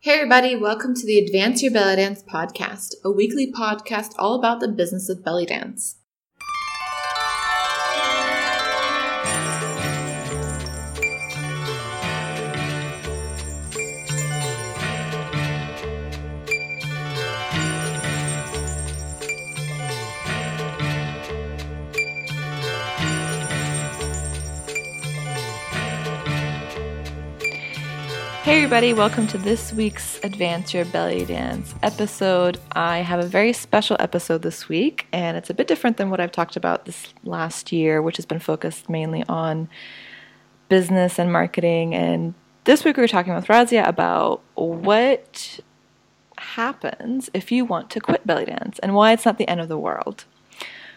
Hey, everybody, welcome to the Advance Your Belly Dance podcast, a weekly podcast all about the business of belly dance. Hey, everybody, welcome to this week's Advance Your Belly Dance episode. I have a very special episode this week, and it's a bit different than what I've talked about this last year, which has been focused mainly on business and marketing. And this week, we were talking with Razia about what happens if you want to quit belly dance and why it's not the end of the world.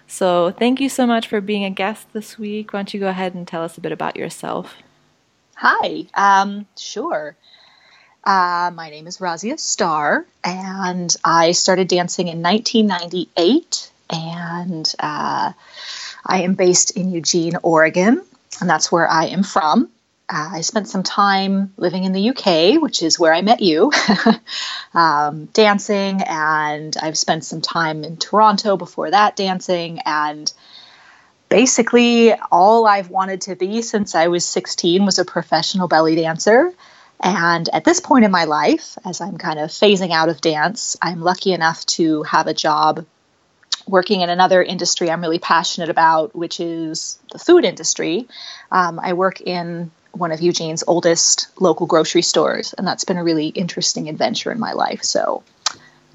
So, thank you so much for being a guest this week. Why don't you go ahead and tell us a bit about yourself? Hi, um, sure. Uh, my name is Razia Starr, and I started dancing in 1998. And uh, I am based in Eugene, Oregon, and that's where I am from. Uh, I spent some time living in the UK, which is where I met you, um, dancing, and I've spent some time in Toronto before that dancing. And basically, all I've wanted to be since I was 16 was a professional belly dancer. And at this point in my life, as I'm kind of phasing out of dance, I'm lucky enough to have a job working in another industry I'm really passionate about, which is the food industry. Um, I work in one of Eugene's oldest local grocery stores, and that's been a really interesting adventure in my life. So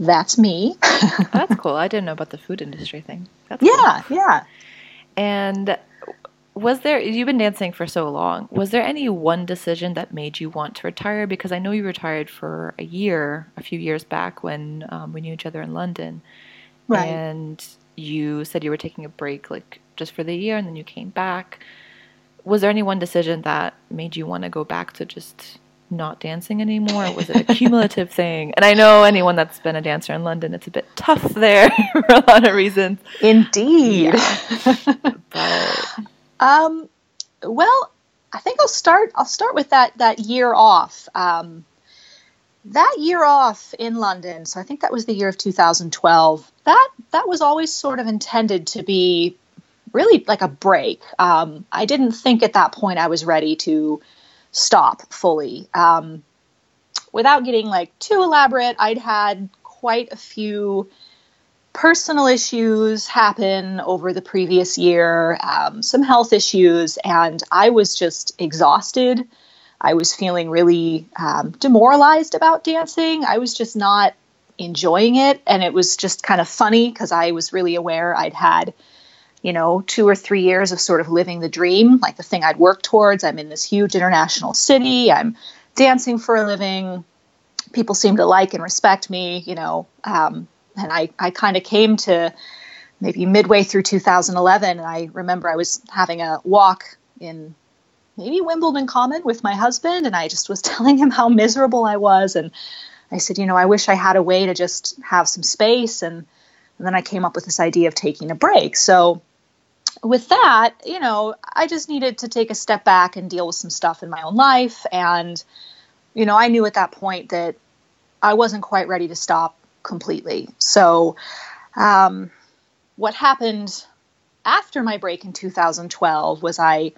that's me. that's cool. I didn't know about the food industry thing. That's yeah, cool. yeah. And was there you've been dancing for so long was there any one decision that made you want to retire? Because i know you retired for a year a few years back when um, we knew each other in london. Right. and you said you were taking a break like just for the year and then you came back. Was there any one decision that made you want to go back to just not dancing anymore was it a cumulative thing and i know anyone that's been a dancer in london it's a bit tough there for a lot of reasons indeed yeah. um, well, I think I'll start. I'll start with that that year off. Um, that year off in London. So I think that was the year of 2012. That that was always sort of intended to be really like a break. Um, I didn't think at that point I was ready to stop fully. Um, without getting like too elaborate, I'd had quite a few personal issues happen over the previous year, um, some health issues, and I was just exhausted. I was feeling really um, demoralized about dancing. I was just not enjoying it. And it was just kind of funny because I was really aware I'd had, you know, two or three years of sort of living the dream, like the thing I'd worked towards. I'm in this huge international city, I'm dancing for a living. People seem to like and respect me, you know. Um, and I, I kind of came to maybe midway through 2011 and I remember I was having a walk in maybe Wimbledon Common with my husband and I just was telling him how miserable I was and I said, you know, I wish I had a way to just have some space and, and then I came up with this idea of taking a break. So with that, you know, I just needed to take a step back and deal with some stuff in my own life and you know, I knew at that point that I wasn't quite ready to stop completely. So, um, what happened after my break in 2012 was I,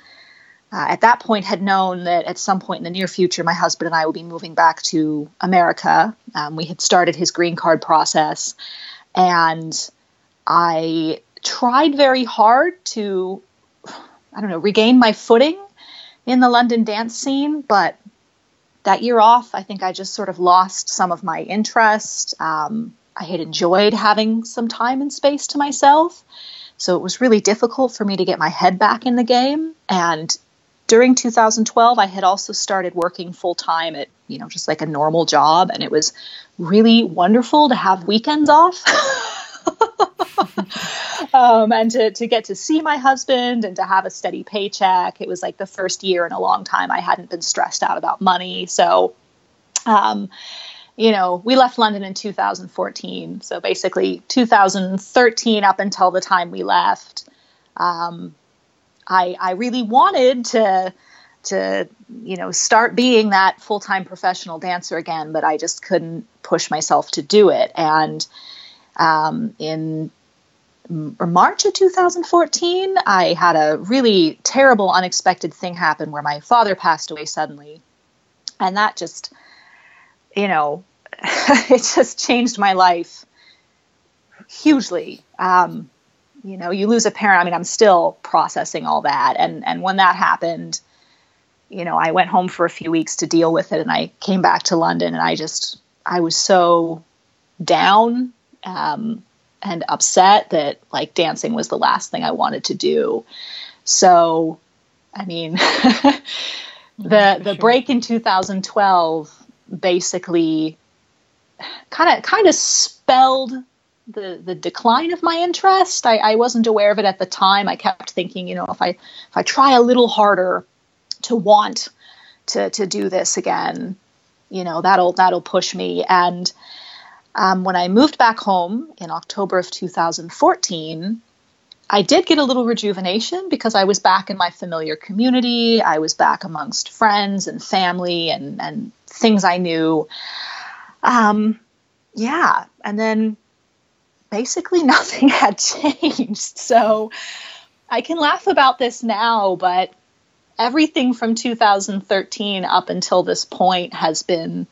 uh, at that point, had known that at some point in the near future, my husband and I would be moving back to America. Um, we had started his green card process, and I tried very hard to, I don't know, regain my footing in the London dance scene, but that year off, I think I just sort of lost some of my interest. Um, I had enjoyed having some time and space to myself. So it was really difficult for me to get my head back in the game. And during 2012, I had also started working full time at, you know, just like a normal job. And it was really wonderful to have weekends off. um, and to, to get to see my husband and to have a steady paycheck. It was like the first year in a long time I hadn't been stressed out about money. So, um, you know, we left London in 2014. So basically, 2013 up until the time we left, um, I, I really wanted to to you know start being that full-time professional dancer again but i just couldn't push myself to do it and um, in March of 2014, I had a really terrible, unexpected thing happen where my father passed away suddenly. And that just, you know, it just changed my life hugely. Um, you know, you lose a parent. I mean, I'm still processing all that. And, and when that happened, you know, I went home for a few weeks to deal with it and I came back to London and I just, I was so down. Um, and upset that like dancing was the last thing I wanted to do. So, I mean, the the sure. break in 2012 basically kind of kind of spelled the the decline of my interest. I, I wasn't aware of it at the time. I kept thinking, you know, if I if I try a little harder to want to to do this again, you know, that'll that'll push me and um, when I moved back home in October of 2014, I did get a little rejuvenation because I was back in my familiar community. I was back amongst friends and family and, and things I knew. Um, yeah. And then basically nothing had changed. So I can laugh about this now, but everything from 2013 up until this point has been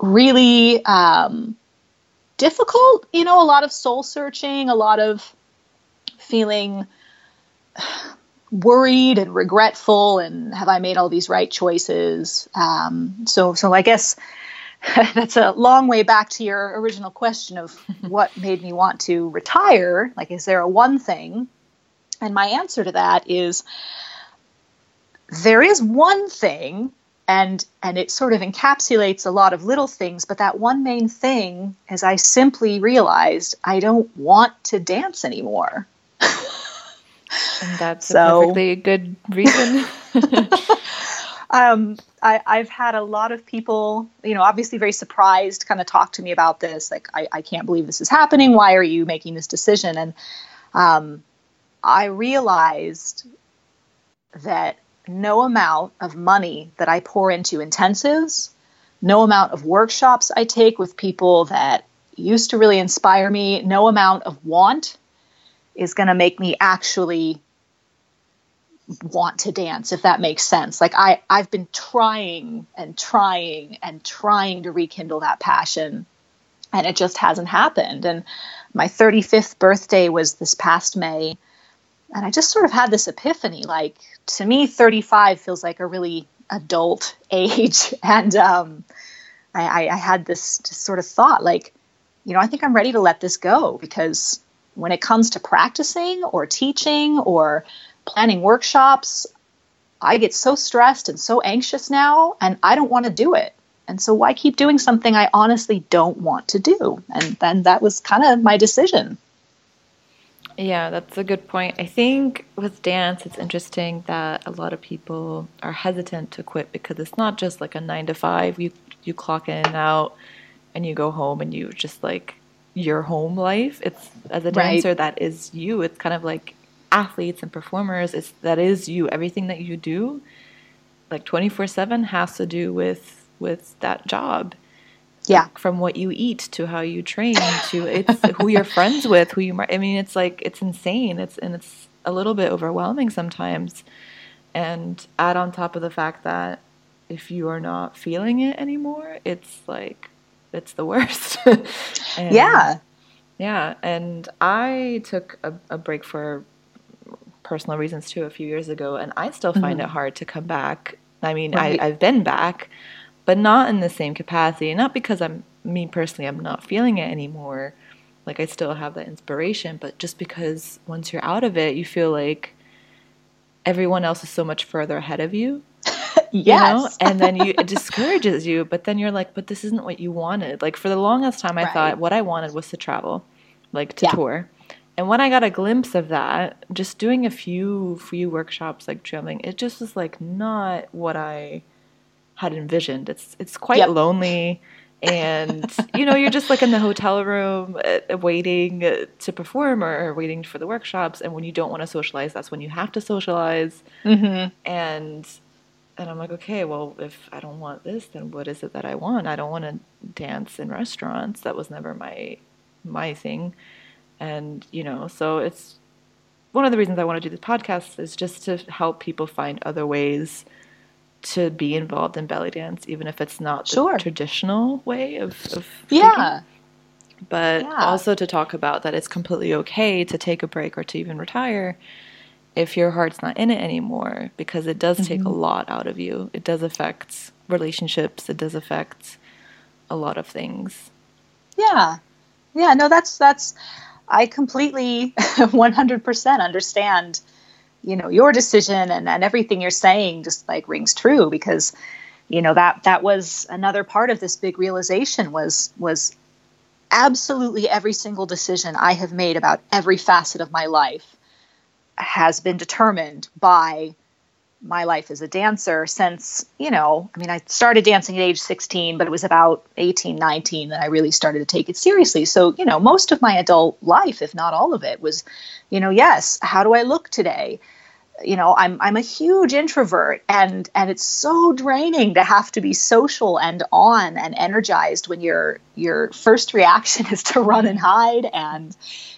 really um, difficult. You know, a lot of soul searching, a lot of feeling worried and regretful, and have I made all these right choices? Um, so, so I guess that's a long way back to your original question of what made me want to retire. Like, is there a one thing? And my answer to that is there is one thing and and it sort of encapsulates a lot of little things but that one main thing is i simply realized i don't want to dance anymore. And that's so, a perfectly good reason. Um, I, i've had a lot of people you know obviously very surprised kind of talk to me about this like I, I can't believe this is happening. Why are you making this decision? And um, i realized that no amount of money that I pour into intensives, no amount of workshops I take with people that used to really inspire me, no amount of want is going to make me actually want to dance if that makes sense. Like i i've been trying and trying and trying to rekindle that passion and it just hasn't happened. And my 35th birthday was this past may and I just sort of had this epiphany. Like to me, 35 feels like a really adult age, and um, I, I, had this sort of thought, like, you know, I think I'm ready to let this go because when it comes to practicing or teaching or planning workshops, I get so stressed and so anxious now, and I don't want to do it. And so, why keep doing something I honestly don't want to do? And then that was kind of my decision. Yeah, that's a good point. I think with dance, it's interesting that a lot of people are hesitant to quit because it's not just like a nine to five. You you clock in and out, and you go home, and you just like your home life. It's as a dancer right. that is you. It's kind of like athletes and performers. It's that is you. Everything that you do, like twenty four seven, has to do with with that job yeah. from what you eat to how you train to it's who you're friends with who you i mean it's like it's insane. It's and it's a little bit overwhelming sometimes. And add on top of the fact that if you are not feeling it anymore it's like it's the worst. Yeah. Yeah. And i took a, a, break for personal reasons too a few years ago and i still find mm-hmm. it hard to come back. I mean right. I, i've been back but not in the same capacity. Not because I'm me personally, I'm not feeling it anymore. Like I still have that inspiration, but just because once you're out of it, you feel like everyone else is so much further ahead of you. yes. You know? and then you it discourages you, but then you're like, but this isn't what you wanted. Like for the longest time I right. thought what I wanted was to travel, like to yeah. tour. And when I got a glimpse of that, just doing a few few workshops like traveling, it just was like not what I had envisioned. It's it's quite yep. lonely, and you know you're just like in the hotel room uh, waiting uh, to perform or, waiting for the workshops. And when you don't want to socialize, that's when you have to socialize. Mm-hmm. And and I'm like, okay, well, if I don't want this, then what is it that I want? I don't want to dance in restaurants. That was never my my thing. And, you know, so it's one of the reasons I want to do this podcast is just to help people find other ways to be involved in belly dance, even if it's not the traditional way of, of yeah. But yeah. also to talk about that it's completely okay to take a break or to even retire if your heart's not in it anymore because it does take mm-hmm. a lot out of you. It does affect relationships, it does affect a lot of things. Yeah. Yeah, no that's that's I completely 100% understand you know your decision and, and everything you're saying just like rings true because you know that that was another part of this big realization was was absolutely every single decision I have made about every facet of my life has been determined by my life as a dancer since, you know, I mean, I started dancing at age 16, but it was about 18, 19 that I really started to take it seriously. So, you know, most of my adult life, if not all of it, was, you know, yes, how do I look today? You know, I'm I'm a huge introvert and and it's so draining to have to be social and on and energized when your your first reaction is to run and hide and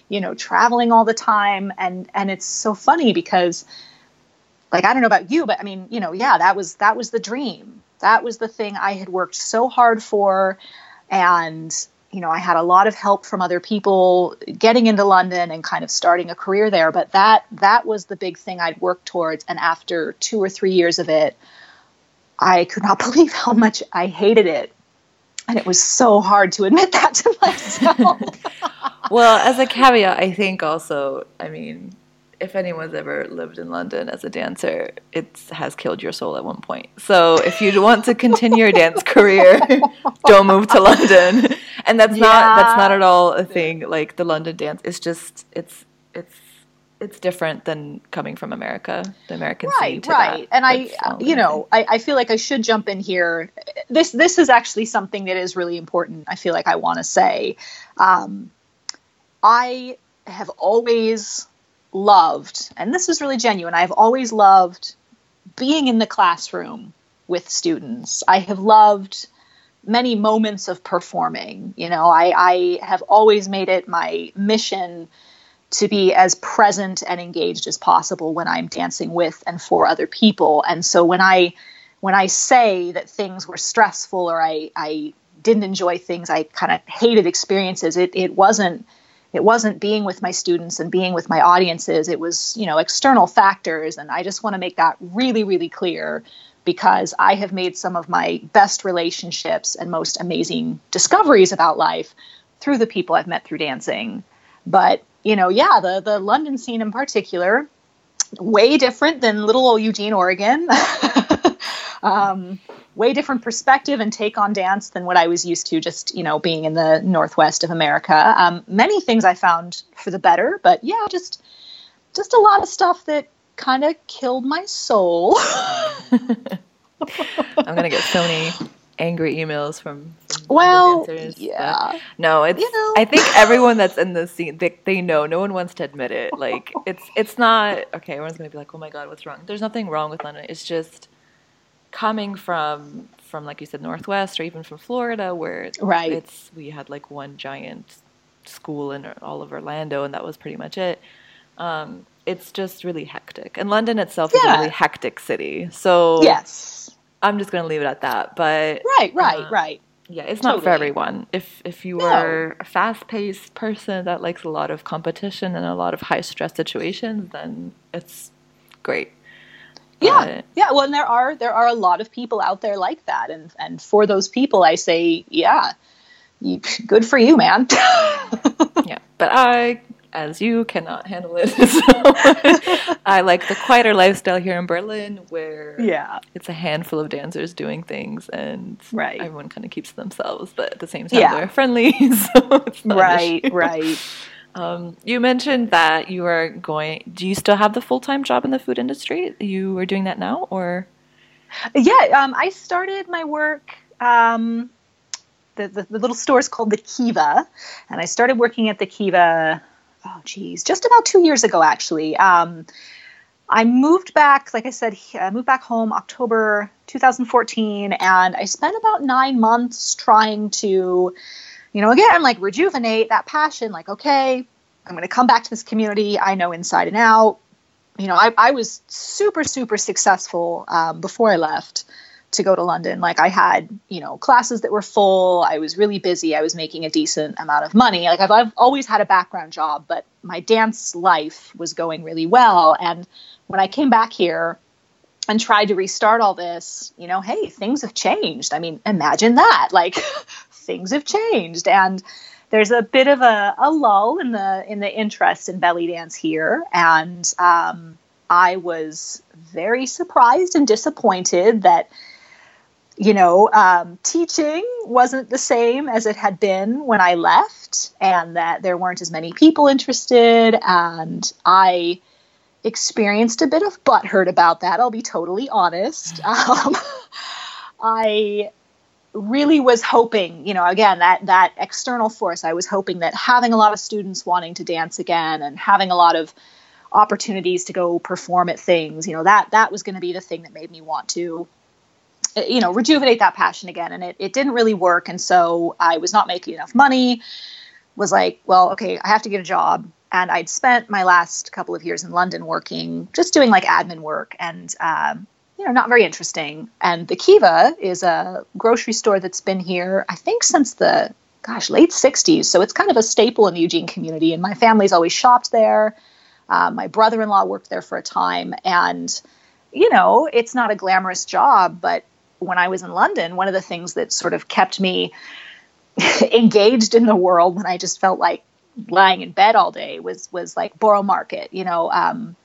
you know, traveling all the time. And, and it's so funny because like, I don't know about you, but I mean, you know, yeah, that was, that was the dream. That was the thing I had worked so hard for. And, you know, I had a lot of help from other people getting into London and kind of starting a career there. But that, that was the big thing I'd worked towards. And after two or three years of it, I could not believe how much I hated it and it was so hard to admit that to myself. well, as a caveat, I think also, I mean, if anyone's ever lived in London as a dancer, it has killed your soul at one point. So if you want to continue your dance career, don't move to London. And that's yeah. not that's not at all a thing. Like the London dance, it's just it's it's it's different than coming from America, the American right, right. That, and I, you know, I, I feel like I should jump in here. This this is actually something that is really important. I feel like I want to say, um, I have always loved, and this is really genuine. I've always loved being in the classroom with students. I have loved many moments of performing. You know, I, I have always made it my mission to be as present and engaged as possible when I'm dancing with and for other people. And so when I when I say that things were stressful or I, I didn't enjoy things, I kind of hated experiences, it, it wasn't it wasn't being with my students and being with my audiences. It was, you know, external factors. And I just want to make that really, really clear because I have made some of my best relationships and most amazing discoveries about life through the people I've met through dancing. But you know, yeah, the the London scene in particular, way different than little old Eugene, Oregon. um, way different perspective and take on dance than what I was used to, just you know, being in the northwest of America. Um, many things I found for the better, but yeah, just just a lot of stuff that kind of killed my soul. I'm gonna get so many angry emails from, from well yeah. no it's you know. i think everyone that's in the scene they, they know. No one wants to admit it. Like it's it's not okay everyone's gonna be like oh my god what's wrong? There's nothing wrong with london. It's just coming from from like you said northwest or even from florida where right. it's we had like one giant school in all of orlando and that was pretty much it. Um, it's just really hectic and london itself yeah. is a really hectic city so yes I'm just going to leave it at that. But right, right, uh, right. Yeah, it's totally. not for everyone. If if you no. are a fast-paced person that likes a lot of competition and a lot of high-stress situations, then it's great. Yeah, but, yeah. Well, and there are there are a lot of people out there like that, and and for those people, I say, yeah, you, good for you, man. yeah, but I as you cannot handle it. so I like the quieter lifestyle here in Berlin where yeah. it's a handful of dancers doing things and right. everyone kind of keeps themselves, but at the same time yeah. they're friendly. so right, right. Um, you mentioned that you are going. Do you still have the full time job in the food industry? You are doing that now, or? Yeah, um, I started my work. Um, the, the, the, little store is called the Kiva, and I started working at the Kiva oh geez, just about two years ago actually. Um, I moved back, like I said, I moved back home October 2014, and I spent about nine months trying to, you know, again, like rejuvenate that passion. Like, okay, I'm going to come back to this community I know inside and out. You know, I, I was super, super successful um, before I left to go to London. Like I had, you know, classes that were full. I was really busy. I was making a decent amount of money. Like I've, I've always had a background job, but my dance life was going really well. And when I came back here and tried to restart all this, you know, hey, things have changed. I mean, imagine that. Like things have changed. And there's a bit of a, a lull in the in the interest in belly dance here. And um, I was very surprised and disappointed that you know, um, teaching wasn't the same as it had been when I left, and that there weren't as many people interested. And I experienced a bit of butthurt about that. I'll be totally honest. Um, I really was hoping, you know, again that that external force. I was hoping that having a lot of students wanting to dance again and having a lot of opportunities to go perform at things, you know, that that was going to be the thing that made me want to you know rejuvenate that passion again. And it, it didn't really work. And so i was not making enough money. Was like well okay i have to get a job. And i'd spent my last couple of years in london working just doing like admin work and um, you know not very interesting. And the kiva is a grocery store that's been here i think since the gosh late 60s so it's kind of a staple in the eugene community. And my family's always shopped there. Uh, my brother-in-law worked there for a time. And you know, it's not a glamorous job, but when I was in London, one of the things that sort of kept me engaged in the world when I just felt like lying in bed all day was was like Borough Market, you know, um,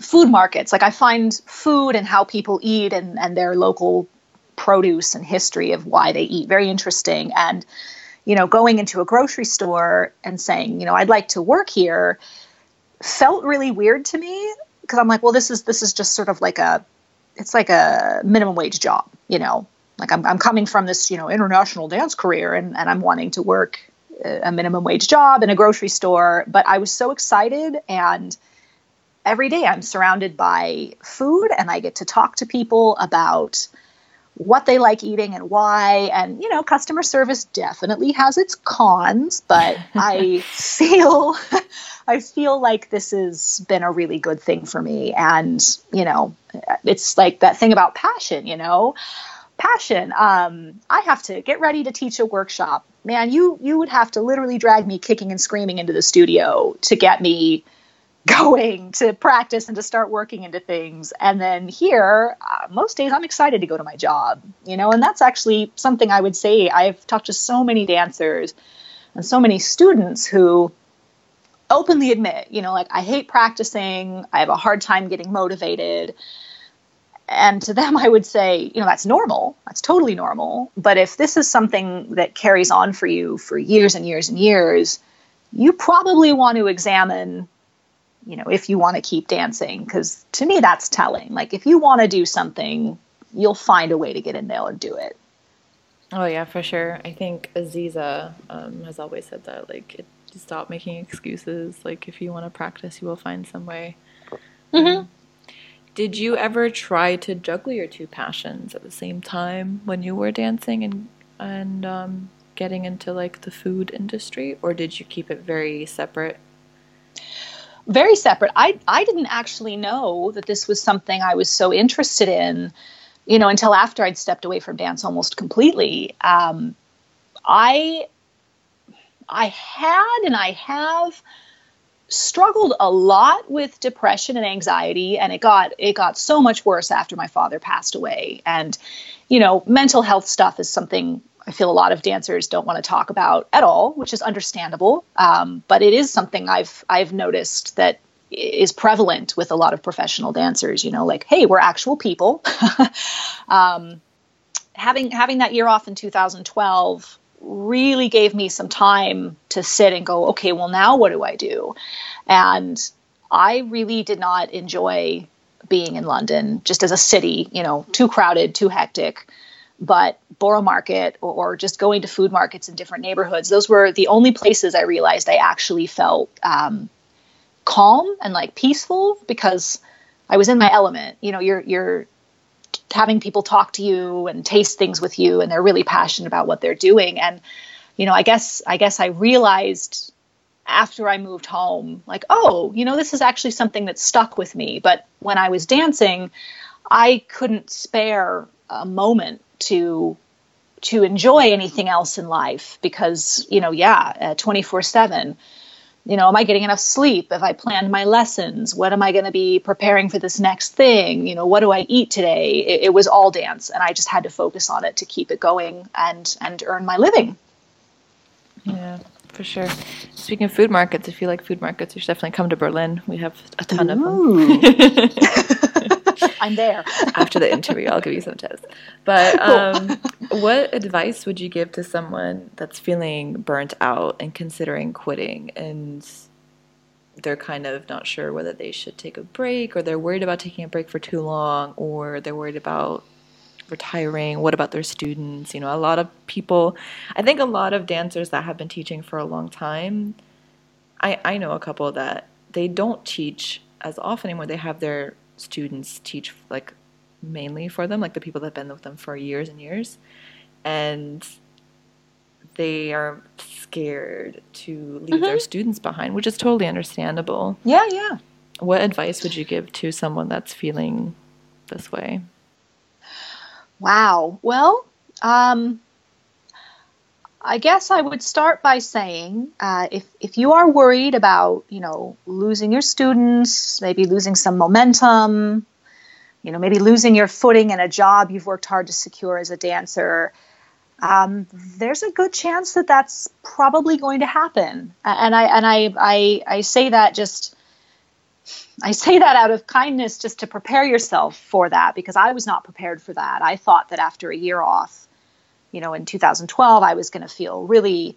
food markets. Like I find food and how people eat and and their local produce and history of why they eat very interesting. And you know, going into a grocery store and saying, you know, I'd like to work here felt really weird to me because I'm like, well, this is this is just sort of like a it's like a minimum wage job, you know. Like I'm I'm coming from this, you know, international dance career and, and I'm wanting to work a minimum wage job in a grocery store. But I was so excited and every day I'm surrounded by food and I get to talk to people about what they like eating and why. And, you know, customer service definitely has its cons, but I feel I feel like this has been a really good thing for me. And, you know, it's like that thing about passion, you know, passion. Um, I have to get ready to teach a workshop. Man, you you would have to literally drag me kicking and screaming into the studio to get me going to practice and to start working into things. And then here, uh, most days I'm excited to go to my job, you know, and that's actually something I would say. I've talked to so many dancers and so many students who openly admit, you know, like I hate practicing, I have a hard time getting motivated. And to them, I would say, you know, that's normal. That's totally normal. But if this is something that carries on for you for years and years and years, you probably want to examine, you know, if you want to keep dancing. Because to me, that's telling. Like, if you want to do something, you'll find a way to get in there and do it. Oh, yeah, for sure. I think Aziza um, has always said that. Like, it, stop making excuses. Like if you want to practice, you will find some way. Mm-hmm. Um, did you ever try to juggle your two passions at the same time when you were dancing and and um, getting into like the food industry, or did you keep it very separate? Very separate. I I didn't actually know that this was something I was so interested in, you know, until after I'd stepped away from dance almost completely. Um, I I had and I have struggled a lot with depression and anxiety and it got it got so much worse after my father passed away and you know mental health stuff is something I feel a lot of dancers don't want to talk about at all, which is understandable. Um, but it is something I've I've noticed that is prevalent with a lot of professional dancers. You know, like hey, we're actual people. um, having having that year off in 2012 really gave me some time to sit and go, okay, well, now what do I do? And I really did not enjoy being in London just as a city, you know, too crowded, too hectic. But Borough Market or, or just going to food markets in different neighborhoods, those were the only places I realized I actually felt um, calm and like peaceful because I was in my element. You know, you're you're having people talk to you and taste things with you and they're really passionate about what they're doing and you know, I guess I guess I realized after I moved home like, oh, you know, this is actually something that stuck with me, but when I was dancing, I couldn't spare a moment to to enjoy anything else in life because you know yeah 24 uh, 7 you know am i getting enough sleep? Have i planned my lessons? What am i going to be preparing for this next thing? You know what do i eat today? It, it, was all dance and i just had to focus on it to keep it going and and earn my living. Yeah for sure. Speaking of food markets if you like food markets you should definitely come to berlin. We have a ton Ooh. of them I'm there. After the interview, I'll give you some tips. But um, what advice would you give to someone that's feeling burnt out and considering quitting and they're kind of not sure whether they should take a break or they're worried about taking a break for too long or they're worried about retiring what about their students you know a lot of people i think a lot of dancers that have been teaching for a long time i i know a couple that they don't teach as often anymore they have their students teach like mainly for them, like the people that have been with them for years and years. And they are scared to leave mm-hmm. their students behind, which is totally understandable. Yeah, yeah. What advice would you give to someone that's feeling this way? Wow. Well, um, I guess I would start by saying uh, if, if you are worried about, you know, losing your students, maybe losing some momentum, you know, maybe losing your footing in a job you've worked hard to secure as a dancer, um, there's a good chance that that's probably going to happen. And I and I, I I say that just I say that out of kindness, just to prepare yourself for that, because I was not prepared for that. I thought that after a year off you know, in 2012, I was going to feel really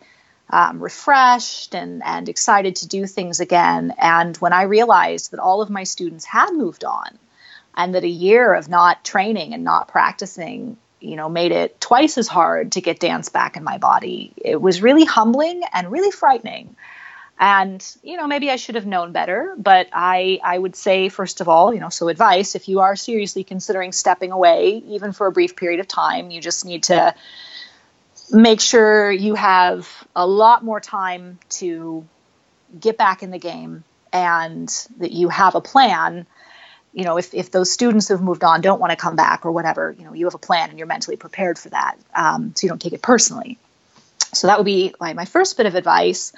um, refreshed and, and excited to do things again. And when I realized that all of my students had moved on and that a year of not training and not practicing, you know, made it twice as hard to get dance back in my body, it was really humbling and really frightening. And, you know, maybe I should have known better, but I, I would say, first of all, you know, so advice if you are seriously considering stepping away, even for a brief period of time, you just need to make sure you have a lot more time to get back in the game and that you have a plan. You know if, if those students who've moved on don't want to come back or whatever you know you have a plan and you're mentally prepared for that um, so you don't take it personally. So that would be my, my first bit of advice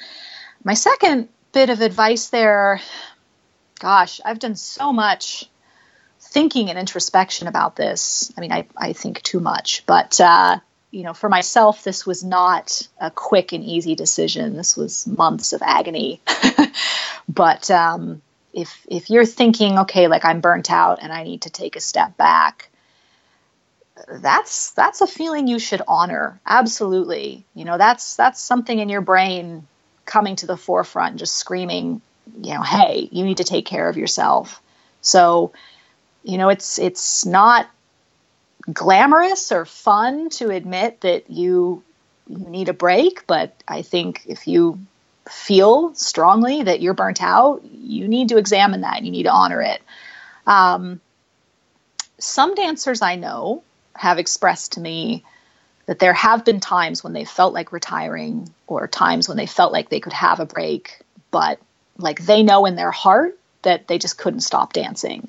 my second bit of advice there, gosh, I've done so much thinking and introspection about this. I mean, I, I think too much, but, uh, you know, for myself, this was not a quick and easy decision. This was months of agony. but um, if if you're thinking, okay, like I'm burnt out and I need to take a step back, that's that's a feeling you should honor. Absolutely, you know, that's that's something in your brain coming to the forefront, and just screaming, you know, hey, you need to take care of yourself. So, you know, it's it's not glamorous or fun to admit that you you need a break, but I think if you feel strongly that you're burnt out, you need to examine that. You need to honor it. Um, some dancers I know have expressed to me that there have been times when they felt like retiring or times when they felt like they could have a break, but like they know in their heart that they just couldn't stop dancing.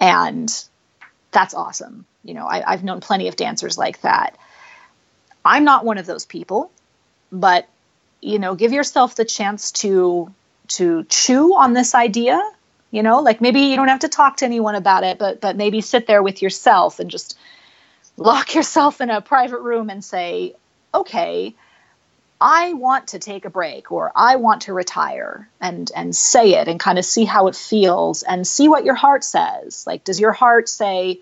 And that's awesome. You know, I, I've known plenty of dancers like that. I'm not one of those people, but you know, give yourself the chance to to chew on this idea you know like maybe you don't have to talk to anyone about it but but maybe sit there with yourself and just lock yourself in a private room and say, okay, I want to take a break or I want to retire and and say it and kind of see how it feels and see what your heart says. Like does your heart say,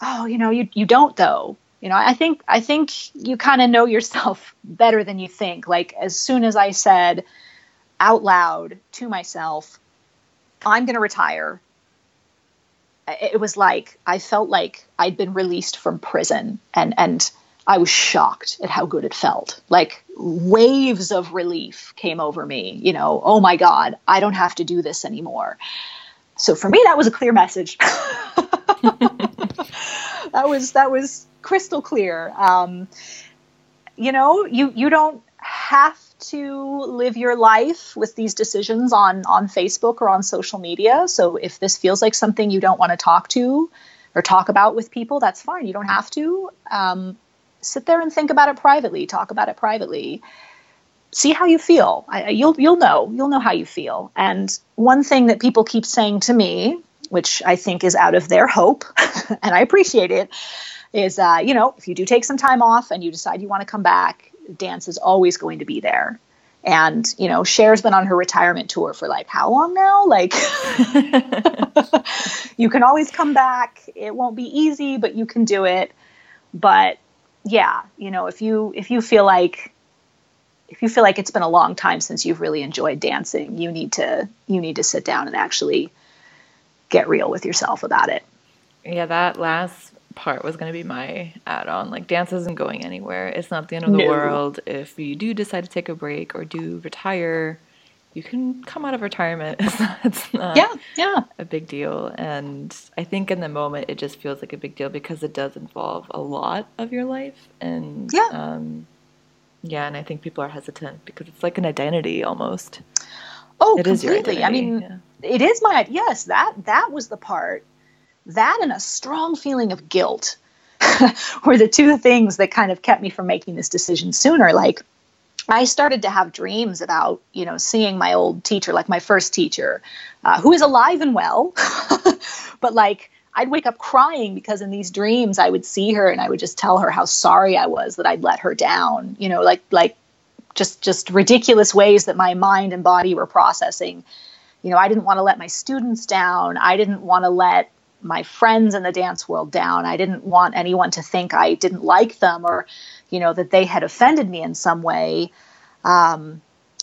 "Oh, you know, you you don't though." You know, I think I think you kind of know yourself better than you think. Like as soon as I said out loud to myself, "I'm going to retire." It was like I felt like I'd been released from prison and and I was shocked at how good it felt. Like waves of relief came over me, you know, oh my god, I don't have to do this anymore. so for me, that was a clear message. that was that was crystal clear. Um, you know, you you don't have to live your life with these decisions on on Facebook or on social media. So if this feels like something you don't want to talk to or talk about with people, that's fine. You don't have to. Um, sit there and think about it privately. Talk about it privately. See how you feel. I, you'll you'll know. You'll know how you feel. And one thing that people keep saying to me, which I think is out of their hope, and I appreciate it, is uh, you know if you do take some time off and you decide you want to come back, dance is always going to be there. And you know, Cher's been on her retirement tour for like how long now? Like, you can always come back. It won't be easy, but you can do it. But yeah, you know, if you if you feel like if you feel like it's been a long time since you've really enjoyed dancing, you need to you need to sit down and actually get real with yourself about it. Yeah, that last part was going to be my add on. Like, dance isn't going anywhere. It's not the end of the no. world. If you do decide to take a break or do retire, you can come out of retirement. It's not, it's not yeah, yeah. a big deal. And I think in the moment, it just feels like a big deal because it does involve a lot of your life. And yeah. Um, yeah, and I think people are hesitant because it's like an identity almost. Oh, it completely. I mean, yeah. it is my yes. That that was the part that and a strong feeling of guilt were the two things that kind of kept me from making this decision sooner. Like, I started to have dreams about, you know, seeing my old teacher, like my first teacher, uh, who is alive and well, but like I'd wake up crying because in these dreams I would see her and I would just tell her how sorry I was that I'd let her down, you know, like like just just ridiculous ways that my mind and body were processing. You know, I didn't want to let my students down. I didn't want to let my friends in the dance world down. I didn't want anyone to think I didn't like them or, you know, that they had offended me in some way. Um,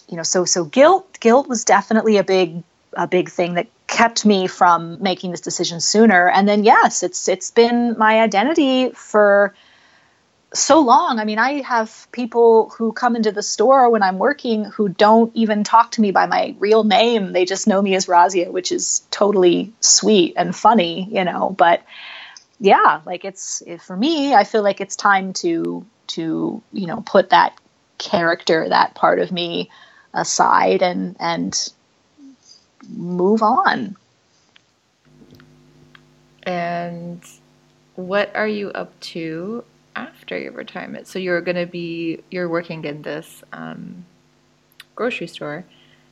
you know, so so guilt guilt was definitely a big a big thing that kept me from making this decision sooner. And then yes, it's it's been my identity for so long. I mean, I have people who come into the store when I'm working who don't even talk to me by my real name. They just know me as Razia, which is totally sweet and funny, you know. But yeah, like it's for me, I feel like it's time to to you know put that character, that part of me aside, and and move on. And what are you up to after your retirement. So you're going to be you're working in this um, grocery store,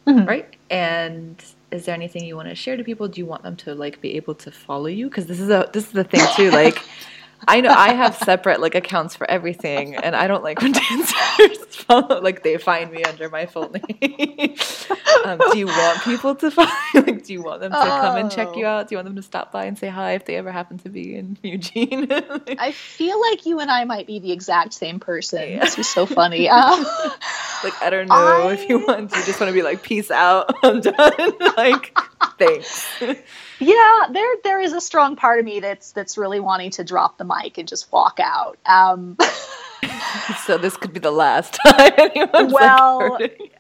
mm-hmm. right? And is there anything you want to share to people? Do you want them to like be able to follow you? Because this is a this is the thing too. Like I know I have separate like accounts for everything, and I don't like when dancers follow like they find me under my full name. um, do you want people to find? Like, do you want them to oh. come and check you out? Do you want them to stop by and say hi if they ever happen to be in Eugene? I feel like you and I might be the exact same person. Yeah. This is so funny. Um, like I don't know I... if you want. You just want to be like, peace out. I'm done. like, thanks yeah there there is a strong part of me that's that's really wanting to drop the mic and just walk out um, so this could be the last time anyone's well like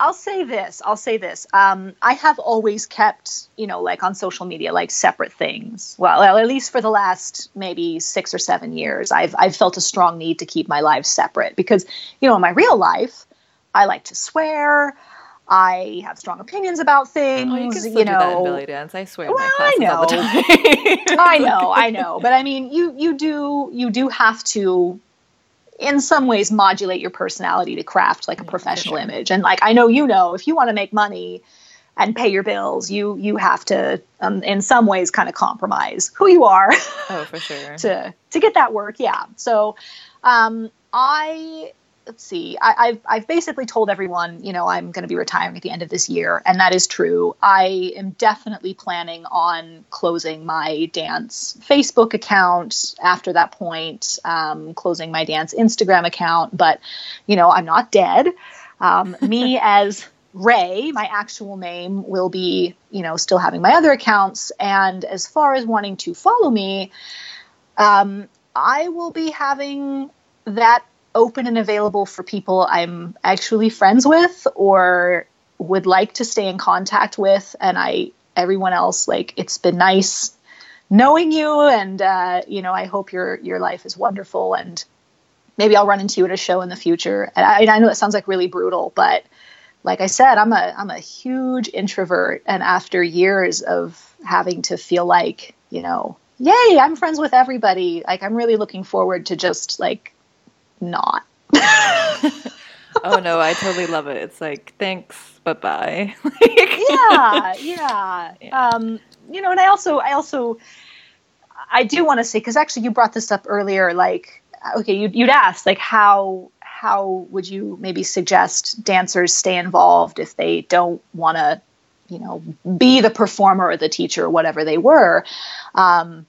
I'll say this. I'll say this. Um, I have always kept, you know, like on social media, like separate things. Well, at least for the last maybe six or seven years, I've I've felt a strong need to keep my life separate because, you know, in my real life, I like to swear. I have strong opinions about things. Oh, you, can you know, belly dance. I swear. Well, I know. I know. I know. But I mean, you you do you do have to, in some ways, modulate your personality to craft like a professional sure. image. And like I know you know, if you want to make money and pay your bills, you you have to, um, in some ways, kind of compromise who you are. Oh, for sure. to to get that work, yeah. So, um, I let's see. I, have I've basically told everyone you know i'm going to be retiring at the end of this year and that is true. I am definitely planning on closing my dance facebook account after that point um, closing my dance instagram account but you know i'm not dead. Um, me as ray my actual name will be you know still having my other accounts and as far as wanting to follow me um, i will be having that open and available for people I'm actually friends with or would like to stay in contact with and I everyone else, like it's been nice knowing you, and uh, you know, I hope your your life is wonderful, and maybe I'll run into you at a show in the future. And I, I know it sounds like really brutal, but like I said, I'm a I'm a huge introvert, and after years of having to feel like you know, yay, I'm friends with everybody. Like I'm really looking forward to just like not. oh no, I totally love it. It's like thanks, but bye. yeah, yeah, yeah. Um, you know, and I also, I also, I do want to say because actually you brought this up earlier. Like, okay, you'd, you'd asked like how how would you maybe suggest dancers stay involved if they don't want to, you know, be the performer or the teacher or whatever they were. Um,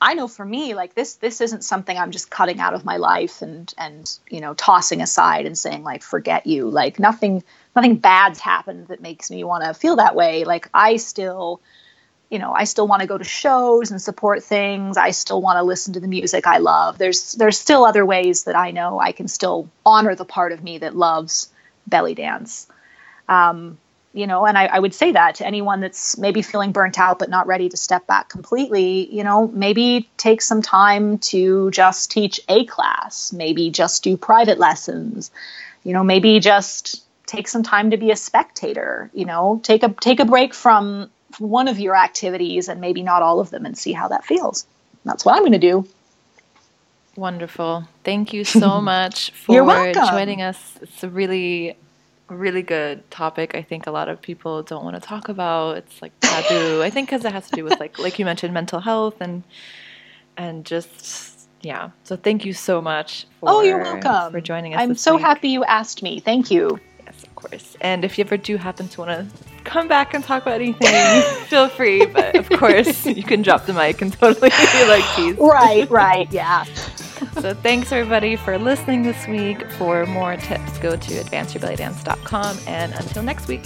I know for me, like this, this isn't something I'm just cutting out of my life and and you know tossing aside and saying like forget you. Like nothing, nothing bad's happened that makes me want to feel that way. Like I still, you know, I still want to go to shows and support things. I still want to listen to the music I love. There's there's still other ways that I know I can still honor the part of me that loves belly dance. Um, you know and I, I, would say that to anyone that's maybe feeling burnt out but not ready to step back completely you know maybe take some time to just teach a class maybe just do private lessons you know maybe just take some time to be a spectator you know take a take a break from one of your activities and maybe not all of them and see how that feels. That's what i'm going to do. Wonderful. Thank you so much for joining us. It's a really really good topic. I think a lot of people don't want to talk about. It's like taboo. I think because it has to do with like like you mentioned mental health and and just yeah. So thank you so much. For, oh, you're welcome for joining us. I'm so week. happy you asked me. Thank you. Yes, of course. And if you ever do happen to want to come back and talk about anything, feel free. But of course, you can drop the mic and totally be like tease. Right. Right. Yeah so thanks everybody for listening this week. For more tips, go to advanceyourbellydance.com and until next week.